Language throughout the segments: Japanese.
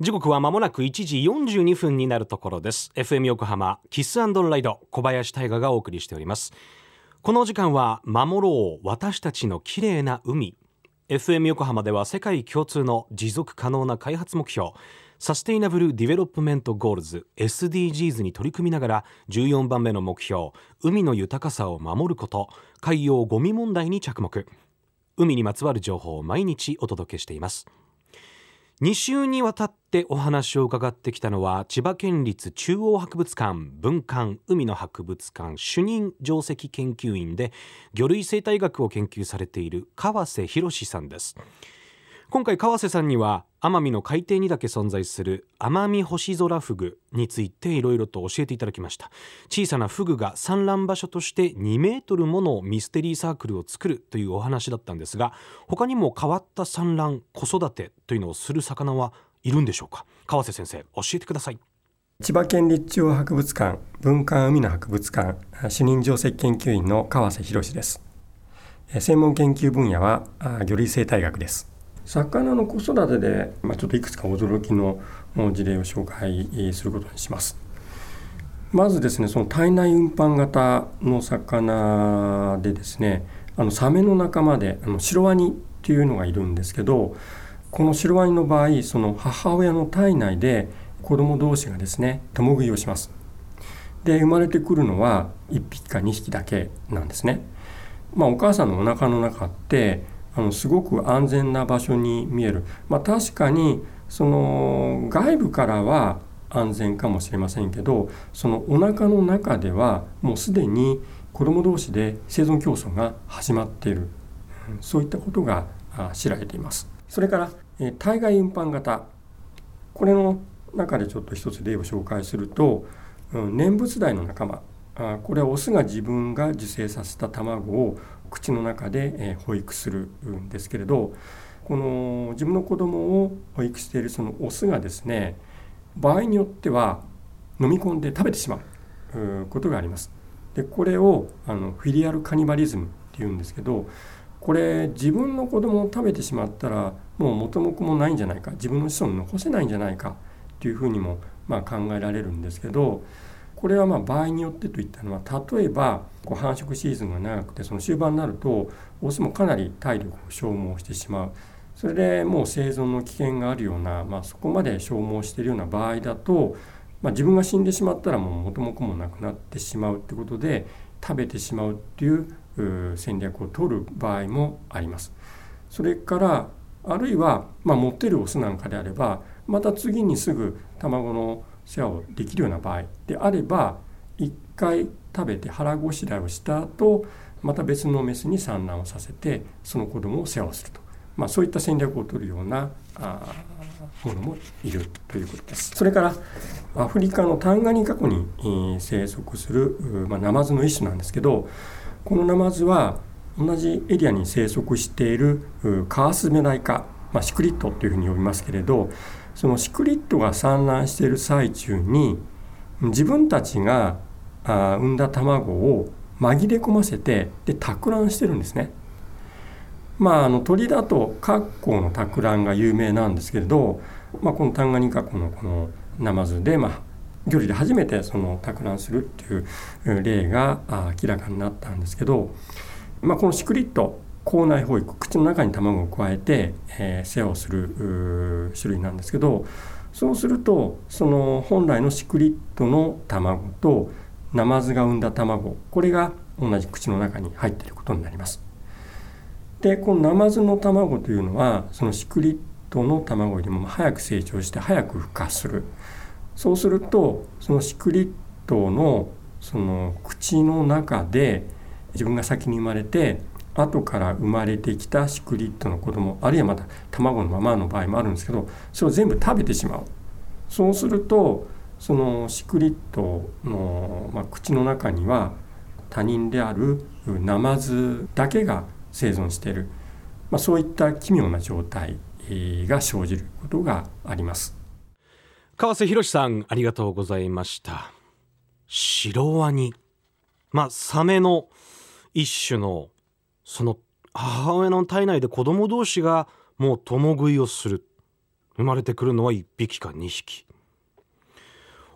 時刻は間もなく1時42分になるところです。FM 横浜 Kiss & Ride 小林大賀がお送りしております。この時間は守ろう私たちの綺麗な海。FM 横浜では世界共通の持続可能な開発目標 Sustainable Development Goals SDGs に取り組みながら14番目の目標海の豊かさを守ること海洋ゴミ問題に着目。海にまつわる情報を毎日お届けしています。2週にわたってお話を伺ってきたのは千葉県立中央博物館文館海の博物館主任定石研究員で魚類生態学を研究されている川瀬博さんです。今回川瀬さんには奄美の海底にだけ存在する奄美星空フグについていろいろと教えていただきました。小さなフグが産卵場所として2メートルものミステリーサークルを作るというお話だったんですが他にも変わった産卵子育てというのをする魚はいるんでしょうか？川瀬先生教えてください。千葉県立中央博物館文館海の博物館主任上席研究員の川瀬博です。専門研究分野は魚類生態学です。魚の子育てで、まあ、ちょっといくつか驚きの事例を紹介することにします。まずですねその体内運搬型の魚でですねあのサメの仲間であのシロワニっていうのがいるんですけどこのシロワニの場合その母親の体内で子供同士がですね共食いをします。で生まれてくるのは1匹か2匹だけなんですね。まあ、お母さんのお腹の中ってあのすごく安全な場所に見える、まあ、確かにその外部からは安全かもしれませんけどそのお腹の中ではもうすでに子ども同士で生存競争が始まっている。そういったことが知られています。それから体外運搬型。これの中でちょっと一つ例を紹介すると念仏台の仲間。これはオスが自分が受精させた卵を口の中で保育するんですけれどこの自分の子供を保育しているそのオスがですね場合によっては飲み込んで食べてしまうことがあります。でこれをあのフィリアルカニバリズムっていうんですけどこれ自分の子供を食べてしまったらもう元も子もないんじゃないか自分の子孫残せないんじゃないかっていうふうにもまあ考えられるんですけどこれはま場合によってといったのは例えばこう繁殖シーズンが長くてその終盤になるとオスもかなり体力を消耗してしまうそれでもう生存の危険があるような、まあ、そこまで消耗しているような場合だと、まあ、自分が死んでしまったらもう元も子もなくなってしまうってことで食べてしまうっていう戦略を取る場合もあります。それからあるいは、まあ、持ってるオスなんかであればまた次にすぐ卵の世話をできるような場合であれば1回食べて腹ごしらえをした後また別のメスに産卵をさせてその子供を世話をすると、まあ、そういった戦略を取るようなあものもいるということです。それからアフリカのタンガニカ湖に生息する、まあ、ナマズの一種なんですけどこのナマズは同じエリアに生息しているカワスメダイ科、まあ、シクリットというふうに呼びますけれどそのシクリットが産卵している最中に自分たちがあ産んだ卵を紛れ込ませてで托卵してるんですね。まあ、あの鳥だとカッコウの托卵が有名なんですけれど、まあ、このタンガニカコのこのナマズで、まあ、魚類で初めてその托卵するっていう例が明らかになったんですけど、まあ、このシクリット口内保育口の中に卵を加えて、えー、世話をする種類なんですけどそうするとその本来のシクリットの卵とナマズが産んだ卵これが同じ口の中に入っていることになります。でこのナマズの卵というのはそのシクリットの卵よりも早く成長して早く孵化するそうするとそのシクリットのその口の中で自分が先に生まれて後から生まれてきたシクリットの子供あるいはまた卵のままの場合もあるんですけどそれを全部食べてしまう。そうするとそのシクリットの、まあ、口の中には他人であるナマズだけが生存している、まあ、そういった奇妙な状態が生じることがあります。川瀬博さんありがとうございました。シロワニ。まあサメの一種のその母親の体内で子供同士がもう共食いをする。生まれてくるのは1匹か2匹。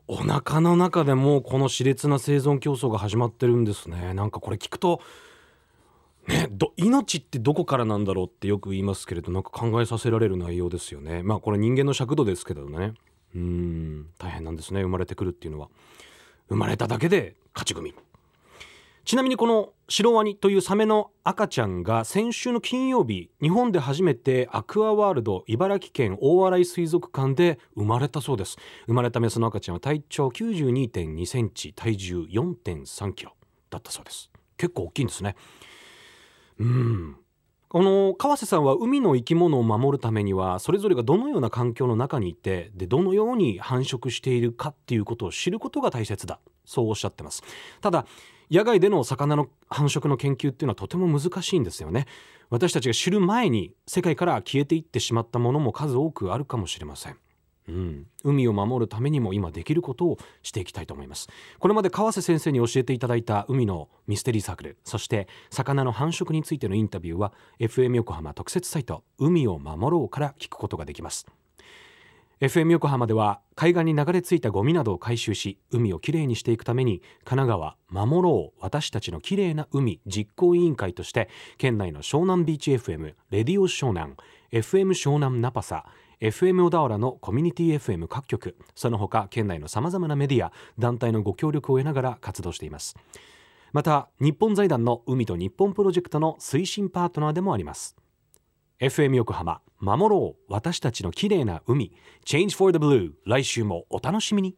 お腹の中でもこの熾烈な生存競争が始まってるんですね。なんかこれ聞くとね、ど命ってどこからなんだろうってよく言いますけれどなんか考えさせられる内容ですよね。まあこれ人間の尺度ですけどね。うん大変なんですね生まれてくるっていうのは。生まれただけで勝ち組。ちなみにこのシロワニというサメの赤ちゃんが先週の金曜日日本で初めてアクアワールド茨城県大洗水族館で生まれたそうです。生まれたメスの赤ちゃんは体長92.2センチ体重4.3キロ。だったそうです。結構大きいんですね。うん。この川瀬さんは海の生き物を守るためにはそれぞれがどのような環境の中にいてでどのように繁殖しているかっていうことを知ることが大切だ。そうおっしゃってます。ただ野外での魚の繁殖の研究っていうのはとても難しいんですよね。私たちが知る前に世界から消えていってしまったものも数多くあるかもしれません。うん、海を守るためにも今できることをしていきたいと思います。これまで川瀬先生に教えていただいた海のミステリーサークルそして魚の繁殖についてのインタビューは FM 横浜特設サイト海を守ろうから聞くことができます。FM 横浜では海岸に流れ着いたゴミなどを回収し海をきれいにしていくために神奈川守ろう私たちのきれいな海実行委員会として県内の湘南ビーチ FM レディオ湘南 FM 湘南ナパサ FM 小田原のコミュニティ FM 各局その他県内のさまざまなメディア団体のご協力を得ながら活動しています。また日本財団の海と日本プロジェクトの推進パートナーでもあります。FM 横浜守ろう私たちの綺麗な海。Change for the Blue 来週もお楽しみに。